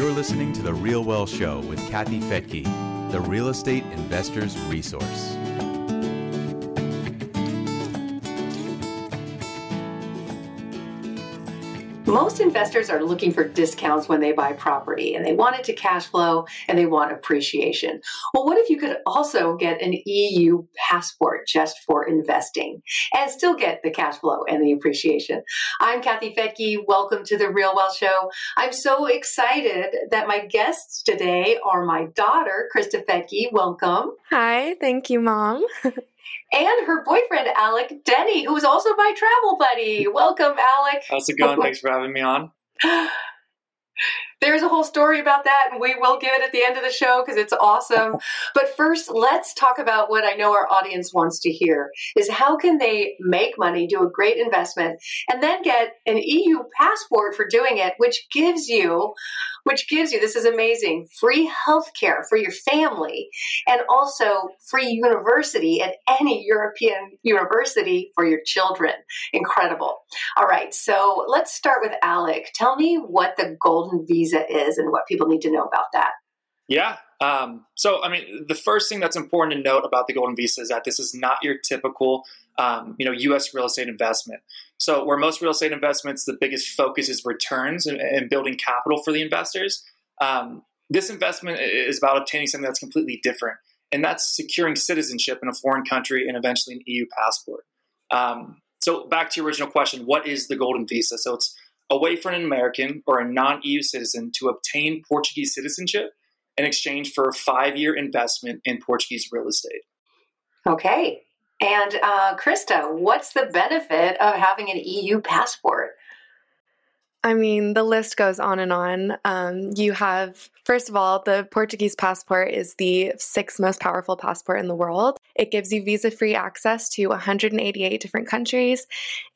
You're listening to The Real Wealth Show with Kathy Fettke, the real estate investor's resource. Most investors are looking for discounts when they buy property and they want it to cash flow and they want appreciation. Well, what if you could also get an EU passport just for investing and still get the cash flow and the appreciation? I'm Kathy Fettke. Welcome to the Real Wealth Show. I'm so excited that my guests today are my daughter, Krista Fettke. Welcome. Hi, thank you, Mom. and her boyfriend Alec Denny, who is also my travel buddy. Welcome, Alec. How's it going? Thanks for having me on. There's a whole story about that, and we will give it at the end of the show because it's awesome. but first, let's talk about what I know our audience wants to hear: is how can they make money, do a great investment, and then get an EU passport for doing it, which gives you, which gives you this is amazing, free health care for your family, and also free university at any European university for your children. Incredible. All right, so let's start with Alec. Tell me what the golden visa visa is and what people need to know about that. Yeah. Um, so, I mean, the first thing that's important to note about the Golden Visa is that this is not your typical, um, you know, U.S. real estate investment. So, where most real estate investments, the biggest focus is returns and, and building capital for the investors. Um, this investment is about obtaining something that's completely different, and that's securing citizenship in a foreign country and eventually an EU passport. Um, so, back to your original question: What is the Golden Visa? So, it's a way for an American or a non EU citizen to obtain Portuguese citizenship in exchange for a five year investment in Portuguese real estate. Okay. And uh, Krista, what's the benefit of having an EU passport? I mean, the list goes on and on. Um, you have, first of all, the Portuguese passport is the sixth most powerful passport in the world. It gives you visa free access to 188 different countries.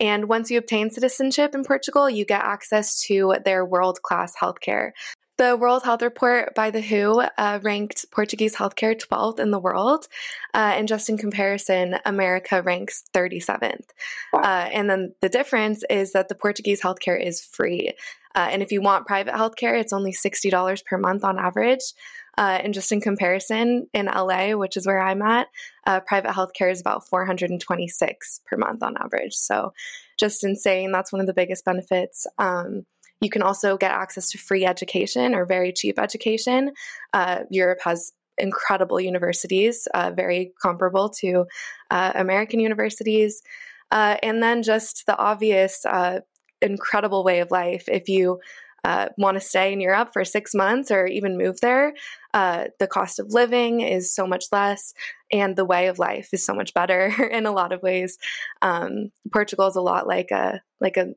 And once you obtain citizenship in Portugal, you get access to their world class healthcare. The World Health Report by the WHO uh, ranked Portuguese healthcare 12th in the world. Uh, and just in comparison, America ranks 37th. Uh, and then the difference is that the Portuguese healthcare is free. Uh, and if you want private healthcare, it's only $60 per month on average. Uh, and just in comparison, in LA, which is where I'm at, uh, private healthcare is about 426 per month on average. So, just in saying that's one of the biggest benefits. Um, you can also get access to free education or very cheap education. Uh, Europe has incredible universities, uh, very comparable to uh, American universities. Uh, and then just the obvious uh, incredible way of life. If you uh, want to stay in Europe for six months or even move there, the cost of living is so much less, and the way of life is so much better in a lot of ways. Um, Portugal is a lot like a like a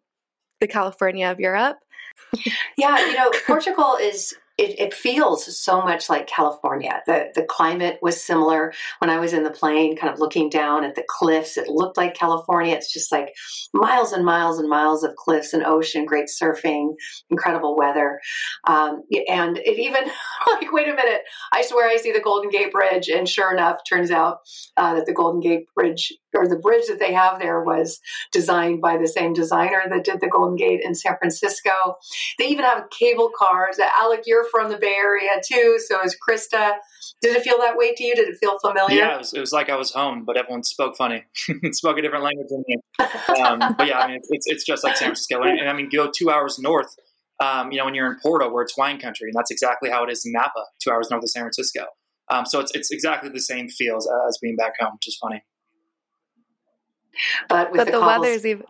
the California of Europe. Yeah, you know, Portugal is it, it, feels so much like California. The the climate was similar. When I was in the plane, kind of looking down at the cliffs, it looked like California. It's just like miles and miles and miles of cliffs and ocean, great surfing, incredible weather, um, and it even like wait a minute. I swear I see the Golden Gate Bridge, and sure enough, turns out uh, that the Golden Gate Bridge or the bridge that they have there was designed by the same designer that did the Golden Gate in San Francisco. They even have cable cars. Alec, you're from the Bay Area too, so is Krista. Did it feel that way to you? Did it feel familiar? Yeah, it was, it was like I was home, but everyone spoke funny, spoke a different language than me. Um, but yeah, I mean, it's, it's just like San Francisco. And, and I mean, go two hours north, um, you know, when you're in Porto, where it's wine country, and that's exactly how it is in Napa, two hours north of San Francisco. Um, so it's, it's exactly the same feels as being back home, which is funny. But, but the, the weather's even.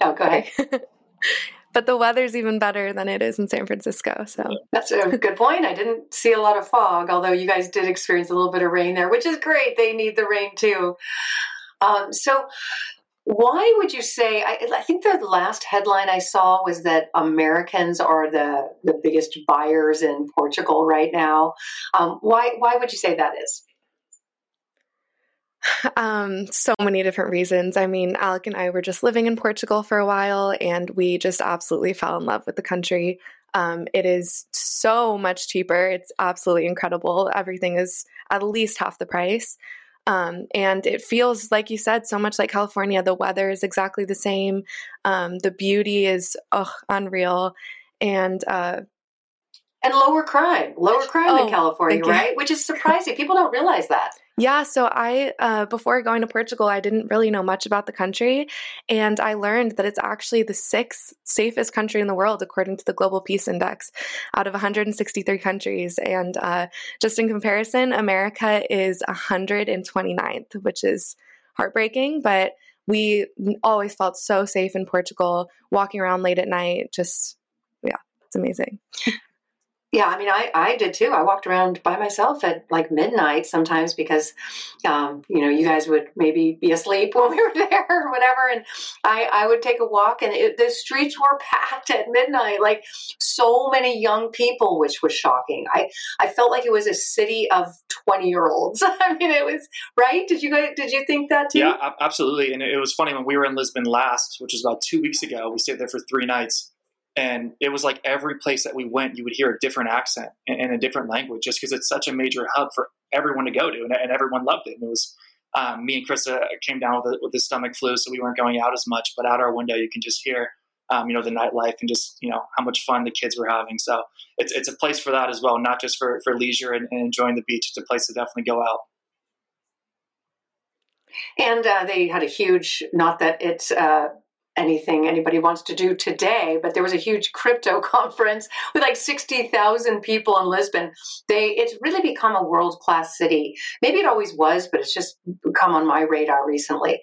oh, go ahead. but the weather's even better than it is in San Francisco. So that's a good point. I didn't see a lot of fog, although you guys did experience a little bit of rain there, which is great. They need the rain too. Um, so, why would you say? I, I, think the last headline I saw was that Americans are the the biggest buyers in Portugal right now. Um, why why would you say that is? Um, so many different reasons. I mean, Alec and I were just living in Portugal for a while and we just absolutely fell in love with the country. Um, it is so much cheaper. It's absolutely incredible. Everything is at least half the price. Um, and it feels, like you said, so much like California. The weather is exactly the same. Um, the beauty is oh, unreal. And uh, and lower crime, lower crime oh, in California, right? Which is surprising. People don't realize that. Yeah, so I, uh, before going to Portugal, I didn't really know much about the country. And I learned that it's actually the sixth safest country in the world, according to the Global Peace Index, out of 163 countries. And uh, just in comparison, America is 129th, which is heartbreaking. But we always felt so safe in Portugal, walking around late at night. Just, yeah, it's amazing. Yeah, I mean, I, I did too. I walked around by myself at like midnight sometimes because, um, you know, you guys would maybe be asleep when we were there or whatever. And I, I would take a walk and it, the streets were packed at midnight, like so many young people, which was shocking. I, I felt like it was a city of 20 year olds. I mean, it was right. Did you guys, did you think that too? Yeah, absolutely. And it was funny when we were in Lisbon last, which was about two weeks ago, we stayed there for three nights and it was like every place that we went you would hear a different accent and, a different language just because it's such a major hub for everyone to go to and, and everyone loved it. And it was um, me and Krista came down with, a, with the stomach flu so we weren't going out as much but out our window you can just hear um, you know the nightlife and just you know how much fun the kids were having. So it's, it's a place for that as well not just for, for leisure and, and enjoying the beach. It's a place to definitely go out. And uh, they had a huge, not that it's uh, anything anybody wants to do today, but there was a huge crypto conference with like 60,000 people in Lisbon. They it's really become a world-class city. Maybe it always was, but it's just come on my radar recently.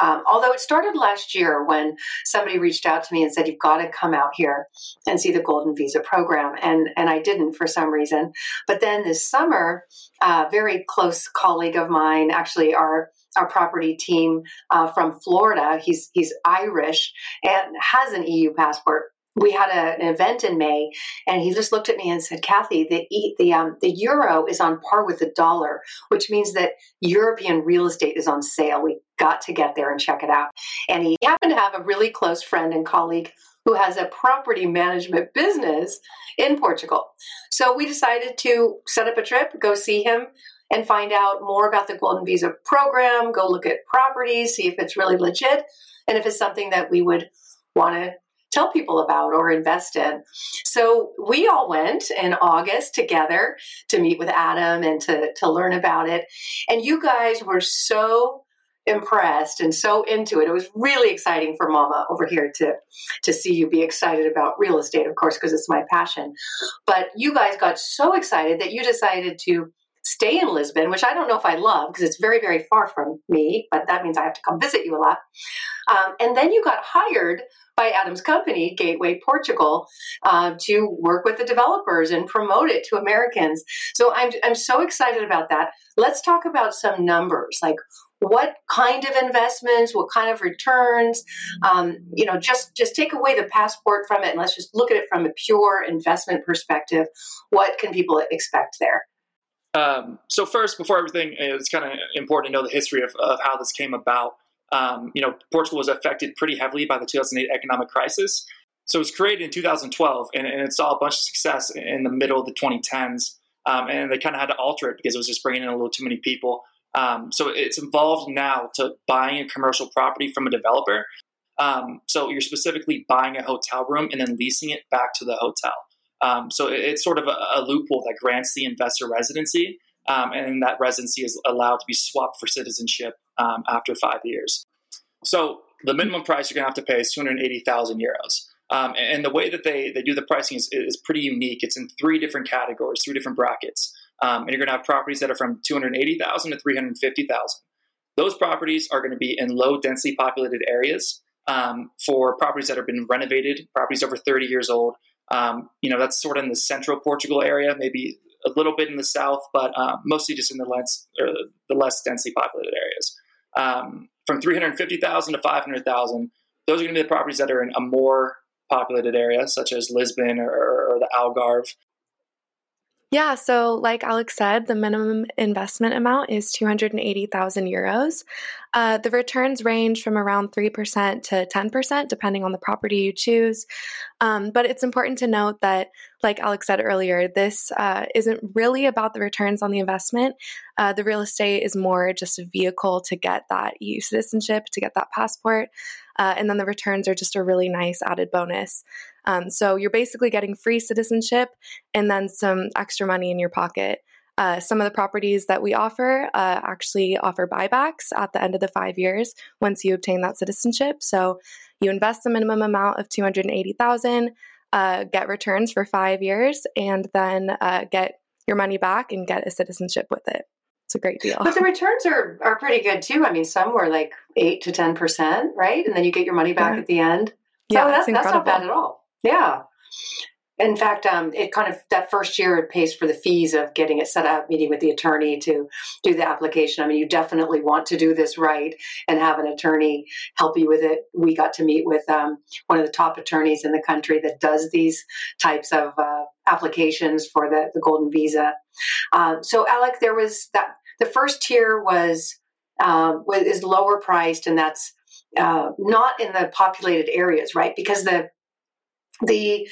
Um, although it started last year when somebody reached out to me and said, you've got to come out here and see the Golden Visa program. And, and I didn't for some reason. But then this summer, a very close colleague of mine, actually our our property team uh, from Florida. He's he's Irish and has an EU passport. We had a, an event in May, and he just looked at me and said, "Kathy, the the um, the euro is on par with the dollar, which means that European real estate is on sale. We got to get there and check it out." And he happened to have a really close friend and colleague who has a property management business in Portugal. So we decided to set up a trip, go see him and find out more about the Golden Visa program, go look at properties, see if it's really legit, and if it's something that we would want to tell people about or invest in. So we all went in August together to meet with Adam and to, to learn about it. And you guys were so impressed and so into it. It was really exciting for Mama over here to to see you be excited about real estate, of course, because it's my passion. But you guys got so excited that you decided to stay in Lisbon, which I don't know if I love because it's very, very far from me, but that means I have to come visit you a lot. Um, and then you got hired by Adam's company, Gateway Portugal, uh, to work with the developers and promote it to Americans. So I'm, I'm so excited about that. Let's talk about some numbers like what kind of investments what kind of returns um, you know just just take away the passport from it and let's just look at it from a pure investment perspective what can people expect there um, so first, before everything, it's kind of important to know the history of, of how this came about. Um, you know, Portugal was affected pretty heavily by the 2008 economic crisis. So it was created in 2012, and, and it saw a bunch of success in the middle of the 2010s. Um, and they kind of had to alter it because it was just bringing in a little too many people. Um, so it's involved now to buying a commercial property from a developer. Um, so you're specifically buying a hotel room and then leasing it back to the hotel. Um, so it's sort of a, a, loophole that grants the investor residency, um, and that residency is allowed to be swapped for citizenship um, after five years. So the minimum price you're going to have to pay is 280,000 euros. Um, and the way that they, they do the pricing is, is pretty unique. It's in three different categories, three different brackets. Um, and you're going to have properties that are from 280,000 to 350,000. Those properties are going to be in low densely populated areas um, for properties that have been renovated, properties over 30 years old, um, you know, that's sort of in the central Portugal area, maybe a little bit in the south, but uh, mostly just in the less, the less densely populated areas. Um, from 350,000 to 500,000, those are going to be the properties that are in a more populated area, such as Lisbon or, or the Algarve. Yeah, so like Alex said, the minimum investment amount is 280,000 euros. Uh, the returns range from around 3% to 10%, depending on the property you choose. Um, but it's important to note that, like Alex said earlier, this uh, isn't really about the returns on the investment. Uh, the real estate is more just a vehicle to get that EU citizenship, to get that passport. Uh, and then the returns are just a really nice added bonus. Um, so you're basically getting free citizenship and then some extra money in your pocket. Uh, some of the properties that we offer uh, actually offer buybacks at the end of the five years once you obtain that citizenship. So you invest the minimum amount of 280,000, uh, get returns for five years, and then uh, get your money back and get a citizenship with it. It's a great deal. But the returns are, are pretty good too. I mean, some were like eight to ten percent, right? And then you get your money back yeah. at the end. So yeah, that's, that's not bad at all. Yeah. In fact, um, it kind of that first year it pays for the fees of getting it set up, meeting with the attorney to do the application. I mean, you definitely want to do this right and have an attorney help you with it. We got to meet with um, one of the top attorneys in the country that does these types of uh, applications for the, the golden visa. Um, so, Alec, there was that. The first tier was um, is lower priced, and that's uh, not in the populated areas, right? Because the the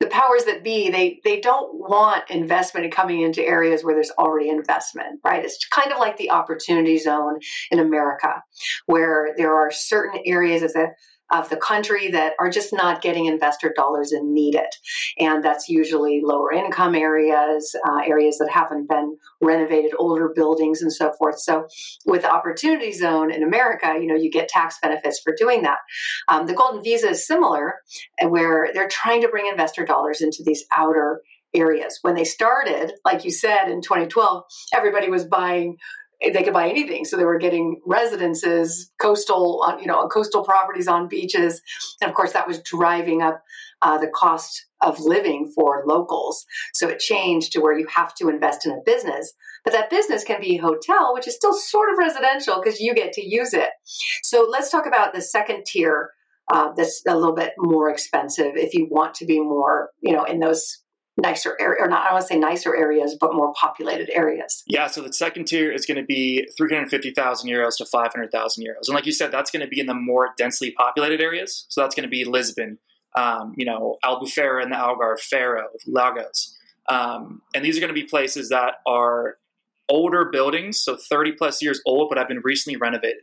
the powers that be they they don't want investment coming into areas where there's already investment right? It's kind of like the opportunity zone in america where there are certain areas of the of the country that are just not getting investor dollars and need it. And that's usually lower income areas, uh, areas that haven't been renovated, older buildings, and so forth. So, with the Opportunity Zone in America, you know, you get tax benefits for doing that. Um, the Golden Visa is similar, where they're trying to bring investor dollars into these outer areas. When they started, like you said in 2012, everybody was buying they could buy anything. So they were getting residences, coastal, you know, coastal properties on beaches, and of course that was driving up uh, the cost of living for locals. So it changed to where you have to invest in a business, but that business can be a hotel, which is still sort of residential because you get to use it. So let's talk about the second tier. Uh, that's a little bit more expensive if you want to be more, you know, in those nicer area or not I want to say nicer areas but more populated areas. Yeah, so the second tier is going to be 350,000 euros to 500,000 euros. And like you said that's going to be in the more densely populated areas. So that's going to be Lisbon, um, you know, Albufeira and the Algarve, Faro, Lagos. Um, and these are going to be places that are older buildings, so 30 plus years old but have been recently renovated.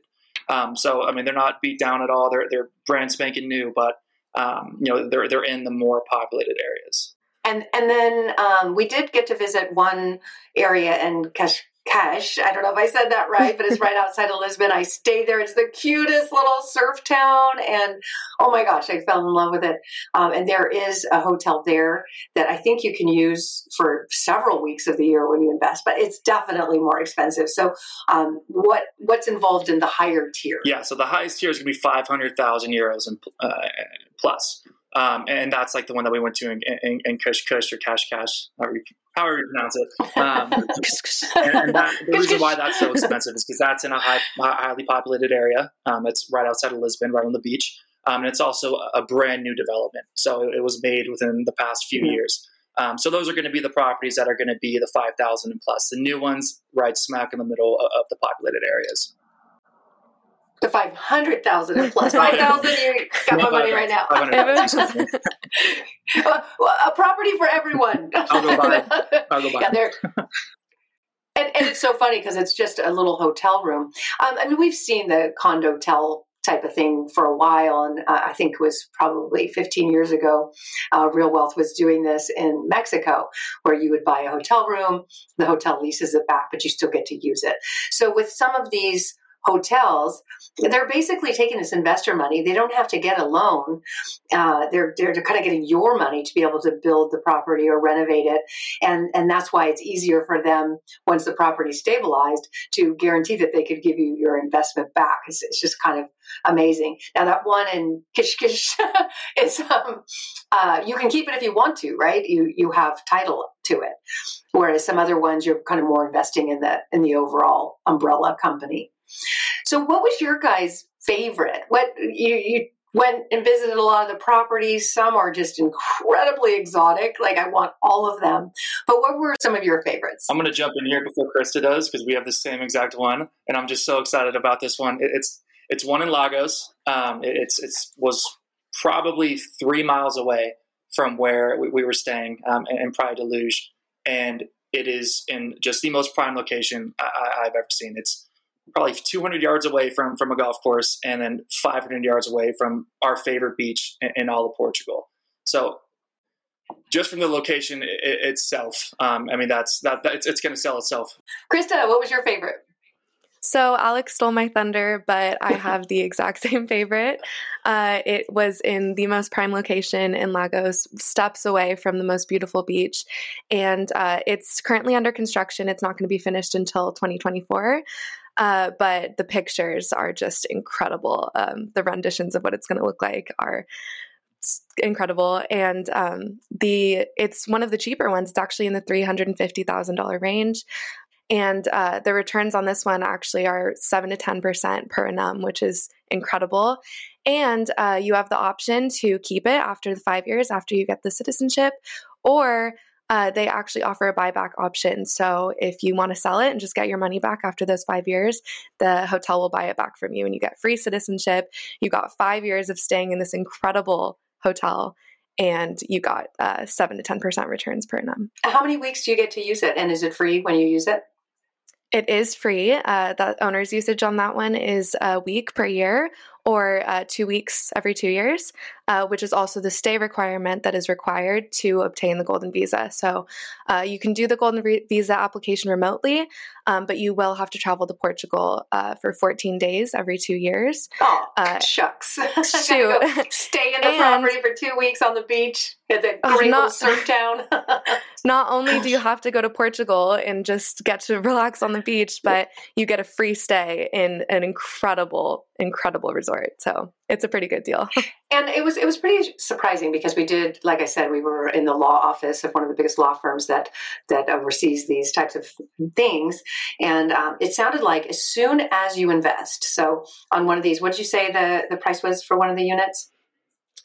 Um, so I mean they're not beat down at all. They're they're brand spanking new, but um, you know they're they're in the more populated areas and and then um, we did get to visit one area in Cash Cash. I don't know if I said that right, but it's right outside of Lisbon. I stayed there. It's the cutest little surf town, and oh my gosh, I fell in love with it. Um, and there is a hotel there that I think you can use for several weeks of the year when you invest, but it's definitely more expensive. So, um, what what's involved in the higher tier? Yeah, so the highest tier is going to be five hundred thousand euros and uh, plus. Um, and that's like the one that we went to in, in, in Kush Kush or Cash Cash, however you, however you pronounce it. Um, and, and that, the reason why that's so expensive is because that's in a high, highly populated area. Um, it's right outside of Lisbon, right on the beach. Um, and it's also a brand new development. So it was made within the past few mm-hmm. years. Um, so those are going to be the properties that are going to be the 5,000 and plus. The new ones right smack in the middle of, of the populated areas to 500,000 and plus 5,000, you got my money right now. a property for everyone. I'll go buy. I'll go buy. Yeah, there. And, and it's so funny because it's just a little hotel room. Um, I mean, we've seen the condo tel type of thing for a while, and uh, I think it was probably 15 years ago. Uh, Real Wealth was doing this in Mexico, where you would buy a hotel room, the hotel leases it back, but you still get to use it. So with some of these hotels, they're basically taking this investor money. They don't have to get a loan. Uh, they're, they're kind of getting your money to be able to build the property or renovate it. And, and that's why it's easier for them once the property stabilized to guarantee that they could give you your investment back. It's, it's just kind of amazing. Now that one in Kish Kish is, um, uh, you can keep it if you want to, right? You, you have title to it. Whereas some other ones, you're kind of more investing in the, in the overall umbrella company. So, what was your guys' favorite? What you you went and visited a lot of the properties. Some are just incredibly exotic. Like I want all of them. But what were some of your favorites? I'm going to jump in here before Krista does because we have the same exact one, and I'm just so excited about this one. It's it's one in Lagos. Um, it's it's was probably three miles away from where we, we were staying um, in, in Praia de and it is in just the most prime location I, I've ever seen. It's probably 200 yards away from from a golf course, and then 500 yards away from our favorite beach in, in all of Portugal. So just from the location itself, um, I mean, that's that, that it's, it's going to sell itself. Krista, what was your favorite? So Alex stole my thunder, but I have the exact same favorite. Uh, it was in the most prime location in Lagos, steps away from the most beautiful beach, and uh, it's currently under construction. It's not going to be finished until 2024. Uh, but the pictures are just incredible. Um, the renditions of what it's going to look like are incredible and um, the it's one of the cheaper ones it's actually in the $350000 range and uh, the returns on this one actually are 7 to 10% per annum, which is incredible. And uh, you have the option to keep it after the five years after you get the citizenship, or uh, they actually offer a buyback option. So if you want to sell it and just get your money back after those five years, the hotel will buy it back from you and you get free citizenship. You got five years of staying in this incredible hotel and you got uh, 7 to 10% returns per annum. How many weeks do you get to use it? And is it free when you use it? It is free. Uh, the owner's usage on that one is a week per year or uh, two weeks every two years, uh, which is also the stay requirement that is required to obtain the Golden Visa. So uh, you can do the Golden Re- Visa application remotely, um, but you will have to travel to Portugal uh, for 14 days every two years. Oh, uh, shucks. Shoot. stay in the and, property for two weeks on the beach at the great not, surf town. not only do you have to go to Portugal and just get to relax on the beach, but you get a free stay in an incredible, incredible resort. So it's a pretty good deal. and it was it was pretty surprising because we did, like I said, we were in the law office of one of the biggest law firms that that oversees these types of things, and um, it sounded like as soon as you invest, so on one of these, what did you say the the price was for one of the units?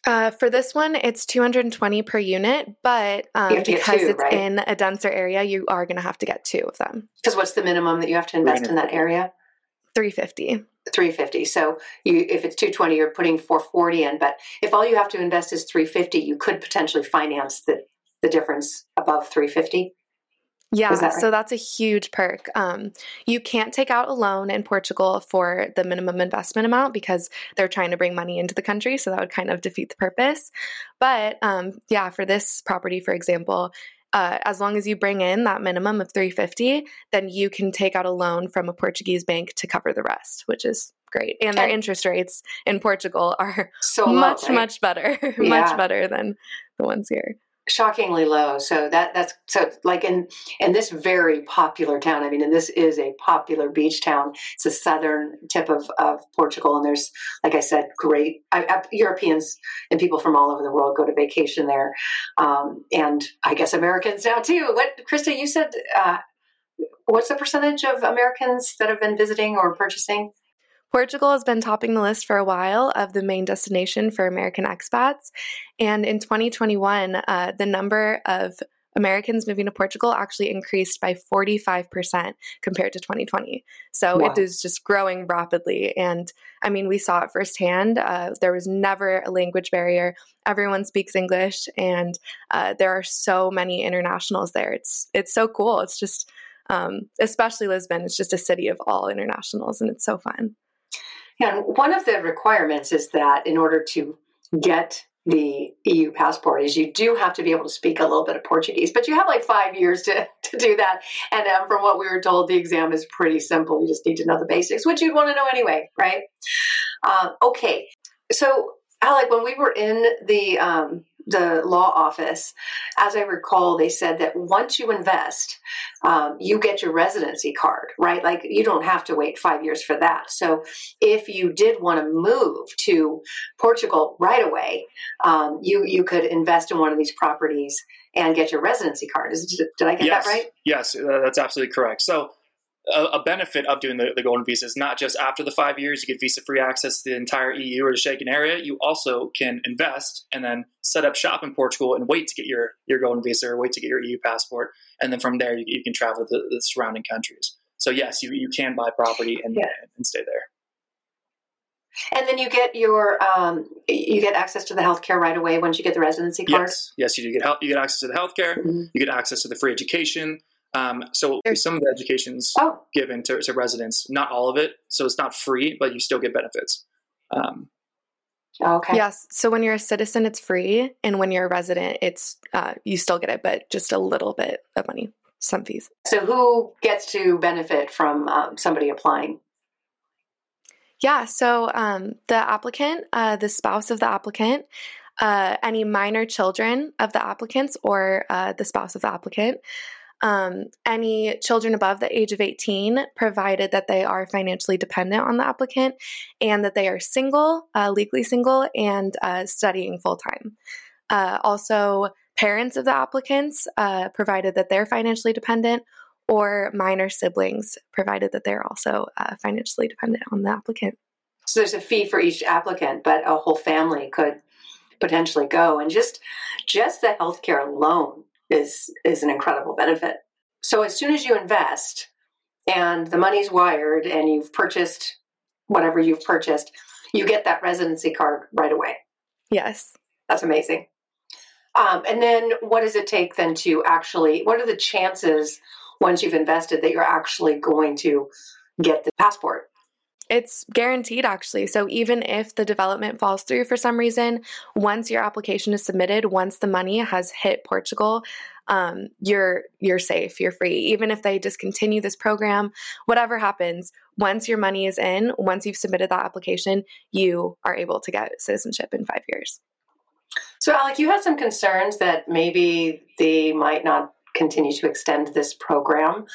Uh, for this one, it's 220 per unit, but um, because two, it's right? in a denser area, you are going to have to get two of them. Because what's the minimum that you have to invest in that area? 350. 350. So you, if it's 220, you're putting 440 in. But if all you have to invest is 350, you could potentially finance the, the difference above 350. Yeah, that right? so that's a huge perk. Um, you can't take out a loan in Portugal for the minimum investment amount because they're trying to bring money into the country. So that would kind of defeat the purpose. But um, yeah, for this property, for example, uh, as long as you bring in that minimum of 350 then you can take out a loan from a portuguese bank to cover the rest which is great and their interest rates in portugal are so much low, right? much better yeah. much better than the ones here shockingly low. So that that's so like in in this very popular town. I mean, and this is a popular beach town. It's the southern tip of, of Portugal, and there's like I said, great I, I, Europeans and people from all over the world go to vacation there, um, and I guess Americans now too. What Krista, you said. Uh, what's the percentage of Americans that have been visiting or purchasing? Portugal has been topping the list for a while of the main destination for American expats. And in 2021, uh, the number of Americans moving to Portugal actually increased by 45% compared to 2020. So wow. it is just growing rapidly. And I mean, we saw it firsthand. Uh, there was never a language barrier. Everyone speaks English, and uh, there are so many internationals there. It's it's so cool. It's just, um, especially Lisbon. It's just a city of all internationals, and it's so fun. And one of the requirements is that in order to get the EU passport is you do have to be able to speak a little bit of Portuguese, but you have like five years to, to do that. And um, from what we were told, the exam is pretty simple. You just need to know the basics, which you'd want to know anyway, right? Um, okay. So, Alec, when we were in the um, the law office, as I recall, they said that once you invest, um, you get your residency card, right? Like you don't have to wait five years for that. So if you did want to move to Portugal right away, um, you you could invest in one of these properties and get your residency card. Is, did I get yes. that right? Yes, uh, that's absolutely correct. So a, a benefit of doing the, the, golden visa is not just after the five years you get visa free access to the entire EU or the Schengen area. You also can invest and then set up shop in Portugal and wait to get your your golden visa or wait to get your EU passport, and then from there you, you can travel to the, the, surrounding countries. So yes, you, you can buy property and, yeah. and stay there. And then you get your um, you get access to the healthcare right away once you get the residency card. Yes, yes, you do get help. You get access to the healthcare. Mm-hmm. You get access to the free education. Um, so some of the education's oh. given to, to, residents, not all of it. So it's not free, but you still get benefits. Um, Okay. Yes. So when you're a citizen, it's free, and when you're a resident, it's uh, you still get it, but just a little bit of money, some fees. So who gets to benefit from um, somebody applying? Yeah. So um, the applicant, uh, the spouse of the applicant, uh, any minor children of the applicants or uh, the spouse of the applicant, um, any children above the age of 18, provided that they are financially dependent on the applicant and that they are single, uh, legally single, and uh, studying full time. Uh, also, parents of the applicants, uh, provided that they're financially dependent, or minor siblings, provided that they're also uh, financially dependent on the applicant. So there's a fee for each applicant, but a whole family could potentially go. And just just the healthcare alone is is an incredible benefit. So as soon as you invest and the money's wired and you've purchased whatever you've purchased, you get that residency card right away. Yes. That's amazing. Um, and then what does it take then to actually, what are the chances once you've invested that you're actually going to get the passport? It's guaranteed actually. So even if the development falls through for some reason, once your application is submitted, once the money has hit Portugal, um, you're you're safe, you're free. Even if they discontinue this program, whatever happens, once your money is in, once you've submitted that application, you are able to get citizenship in five years. So, Alec, you had some concerns that maybe they might not continue to extend this program.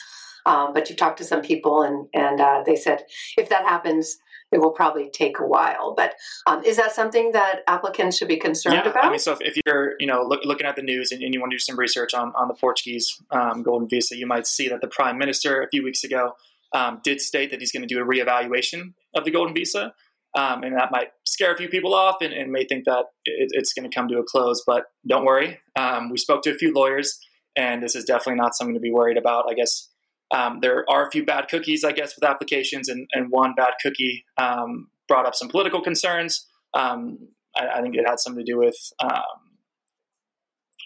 Um, but you've talked to some people, and and uh, they said if that happens, it will probably take a while. But um, is that something that applicants should be concerned yeah, about? I mean, so if, if you're you know look, looking at the news and, and, you want to do some research on on the Portuguese um, golden visa, you might see that the prime minister a few weeks ago um, did state that he's going to do a reevaluation of the golden visa. Um, and that might scare a few people off and, and may think that it, it's going to come to a close. But don't worry. Um, we spoke to a few lawyers, and this is definitely not something to be worried about. I guess um, there are a few bad cookies, I guess, with applications, and, and one bad cookie um, brought up some political concerns. Um, I, I, think it had something to do with um,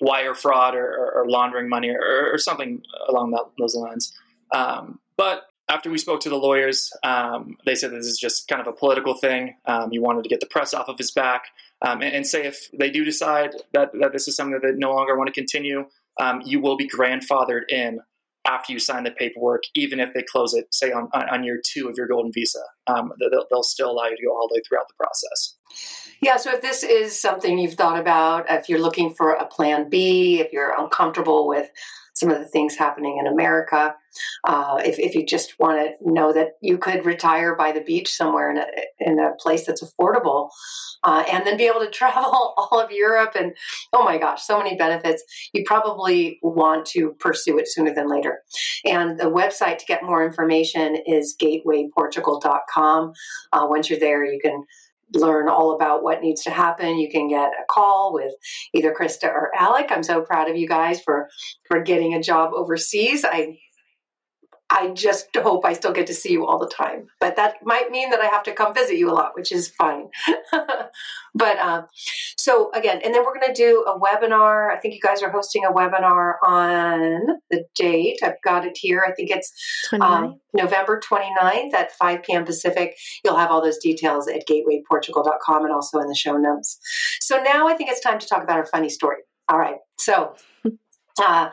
wire fraud or, or, or laundering money or, or, something along that, those lines. Um, but after we spoke to the lawyers, um, they said this is just kind of a political thing. he wanted to get the press off of his back. And, and, say if they do decide that, that this is something that they no longer want to continue, you will be grandfathered in after you sign the paperwork, even if they close it, say on, on year two of your golden visa, um, they'll, they'll still allow you to go all the way throughout the process. Yeah, so if this is something you've thought about, if you're looking for a plan B, if you're uncomfortable with some of the things happening in America. Uh, if, if you just want to know that you could retire by the beach somewhere in a, in a place that's affordable uh, and then be able to travel all of Europe and oh my gosh, so many benefits, you probably want to pursue it sooner than later. And the website to get more information is gatewayportugal.com. Uh, once you're there, you can learn all about what needs to happen, you can get a call with either Krista or Alec. I'm so proud of you guys for for getting a job overseas. I I just hope I still get to see you all the time. But that might mean that I have to come visit you a lot, which is fine. but um, so again, and then we're going to do a webinar. I think you guys are hosting a webinar on the date. I've got it here. I think it's um, November 29th at 5 p.m. Pacific. You'll have all those details at gatewayportugal.com and also in the show notes. So now I think it's time to talk about our funny story. All right. So. Uh,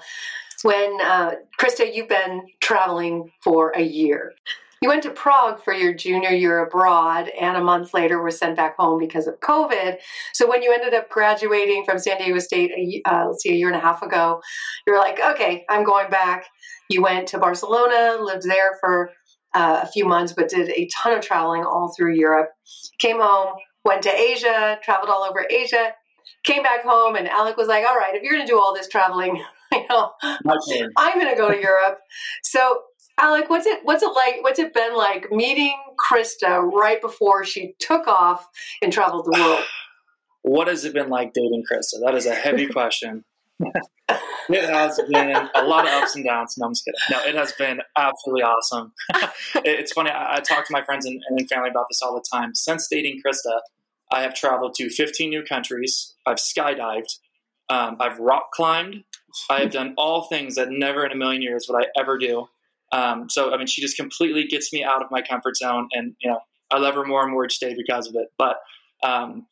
when uh, Krista, you've been traveling for a year. You went to Prague for your junior year abroad, and a month later were sent back home because of COVID. So when you ended up graduating from San Diego State, uh, let's see, a year and a half ago, you were like, "Okay, I'm going back." You went to Barcelona, lived there for uh, a few months, but did a ton of traveling all through Europe. Came home, went to Asia, traveled all over Asia, came back home, and Alec was like, "All right, if you're going to do all this traveling, know, I'm going to go to Europe." So, Alec, what's it what's it like? What's it been like meeting Krista right before she took off and traveled the world? What has it been like dating Krista? That is a heavy question. it has been a lot of ups and downs. No, I'm just kidding. No, it has been absolutely awesome. it's funny. I, I, talk to my friends and, and family about this all the time. Since dating Krista, I have traveled to 15 new countries. I've skydived. Um, I've rock climbed. I have done all things that never in a million years would I ever do. Um, so, I mean, she just completely gets me out of my comfort zone. And, you know, I love her more and more each day because of it. But um,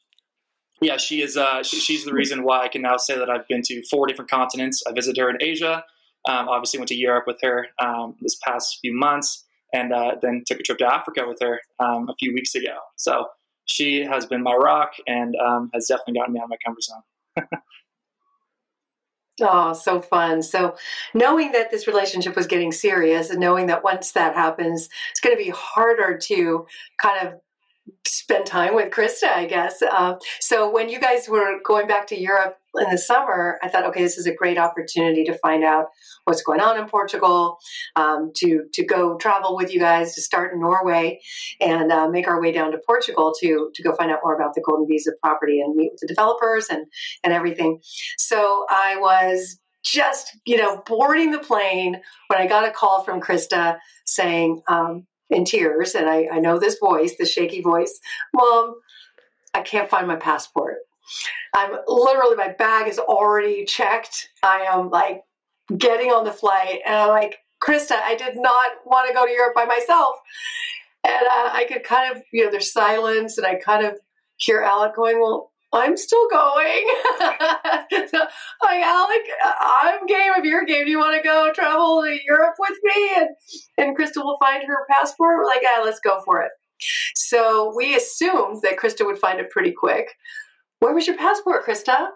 Yeah, she is. Uh, she, she's the reason why I can now say that I've been to four different continents. I visited her in Asia. Um, obviously, went to Europe with her um, this past few months, and uh, then took a trip to Africa with her um, a few weeks ago. So she has been my rock and um, has definitely gotten me out of my comfort zone. Oh, so fun. So, knowing that this relationship was getting serious and knowing that once that happens, it's going to be harder to kind of spend time with Krista, I guess. Uh, so when you guys were going back to Europe in the summer, I thought, okay, this is a great opportunity to find out what's going on in Portugal, um, to to go travel with you guys, to start in Norway, and uh, make our way down to Portugal to to go find out more about the Golden Visa property and meet with the developers and and everything. So I was just you know boarding the plane when I got a call from Krista saying. Um, in tears, and I, I know this voice, the shaky voice, Mom, I can't find my passport. I'm literally, my bag is already checked. I am like getting on the flight, and I'm like, Krista, I did not want to go to Europe by myself. And uh, I could kind of, you know, there's silence, and I kind of hear Alec going, Well, I'm still going. so, like Alec, I'm game if you're game. Do you want to go travel to Europe with me? And and Krista will find her passport. We're like, yeah, let's go for it. So we assumed that Krista would find it pretty quick. Where was your passport, Krista?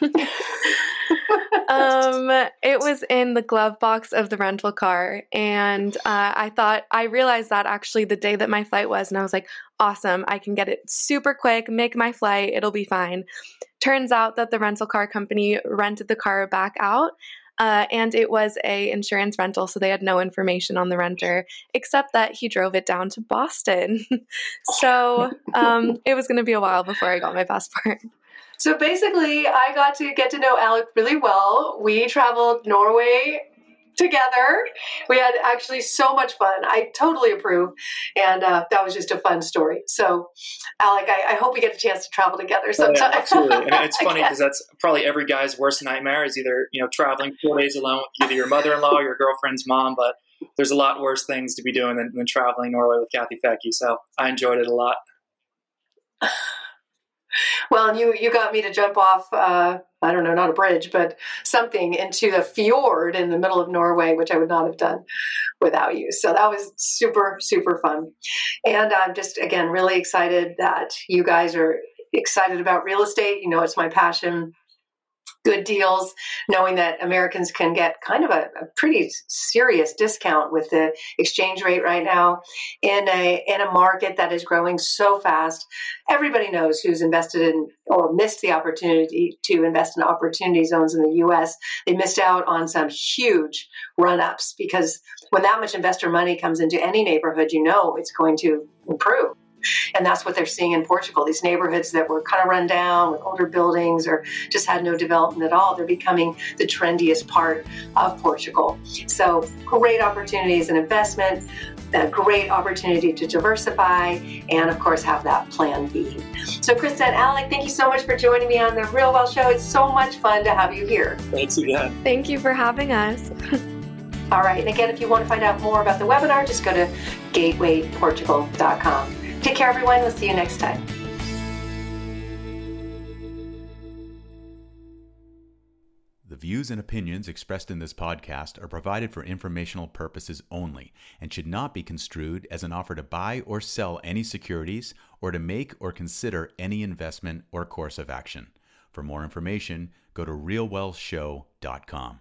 um, it was in the glove box of the rental car. And uh, I thought, I realized that actually the day that my flight was. And I was like, awesome, I can get it super quick, make my flight, it'll be fine. Turns out that the rental car company rented the car back out. Uh, and it was a insurance rental, so they had no information on the renter except that he drove it down to Boston. so um, it was going to be a while before I got my passport. So basically, I got to get to know Alec really well. We traveled Norway together. We had actually so much fun. I totally approve. And uh, that was just a fun story. So, Alec, I, I, hope we get a chance to travel together sometime. Oh, yeah, absolutely. And it's funny because that's probably every guy's worst nightmare is either, you know, traveling four days alone with either your mother-in-law or your girlfriend's mom. But there's a lot worse things to be doing than, than traveling Norway with Kathy Fettke. So I enjoyed it a lot. Well, and you you got me to jump off. Uh, I don't know, not a bridge, but something into a fjord in the middle of Norway, which I would not have done without you. So that was super super fun, and I'm just again really excited that you guys are excited about real estate. You know, it's my passion good deals, knowing that Americans can get kind of a, a, pretty serious discount with the exchange rate right now in a in a market that is growing so fast. Everybody knows who's invested in or missed the opportunity to invest in opportunity zones in the US. They missed out on some huge run-ups because when that much investor money comes into any neighborhood, you know it's going to improve. And that's what they're seeing in Portugal. These neighborhoods that were kind of run down with older buildings or just had no development at all, they're becoming the trendiest part of Portugal. So, great opportunities and investment, a great opportunity to diversify, and of course, have that plan B. So, Krista and Alec, thank you so much for joining me on the Real Wealth Show. It's so much fun to have you here. Thanks again. Thank you for having us. All right. And again, if you want to find out more about the webinar, just go to gatewayportugal.com. Take care, everyone. We'll see you next time. The views and opinions expressed in this podcast are provided for informational purposes only and should not be construed as an offer to buy or sell any securities or to make or consider any investment or course of action. For more information, go to realwealthshow.com.